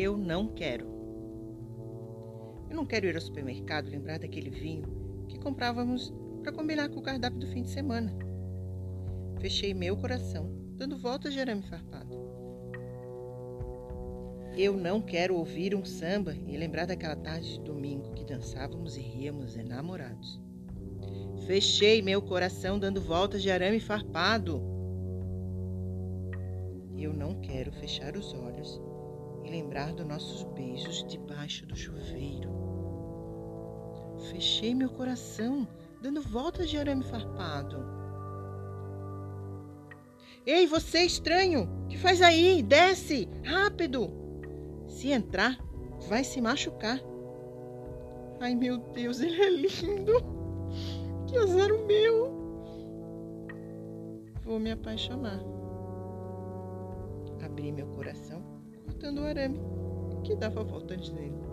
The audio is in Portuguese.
Eu não quero. Eu não quero ir ao supermercado lembrar daquele vinho que comprávamos para combinar com o cardápio do fim de semana. Fechei meu coração, dando voltas de arame farpado. Eu não quero ouvir um samba e lembrar daquela tarde de domingo que dançávamos e ríamos enamorados. Fechei meu coração dando voltas de arame farpado. Eu não quero fechar os olhos e lembrar dos nossos beijos debaixo do chuveiro. Fechei meu coração dando voltas de arame farpado. Ei, você estranho! Que faz aí? Desce! Rápido! Se entrar, vai se machucar. Ai, meu Deus, ele é lindo! Que azar o meu! Vou me apaixonar. Abri meu coração, cortando o arame que dava voltas nele.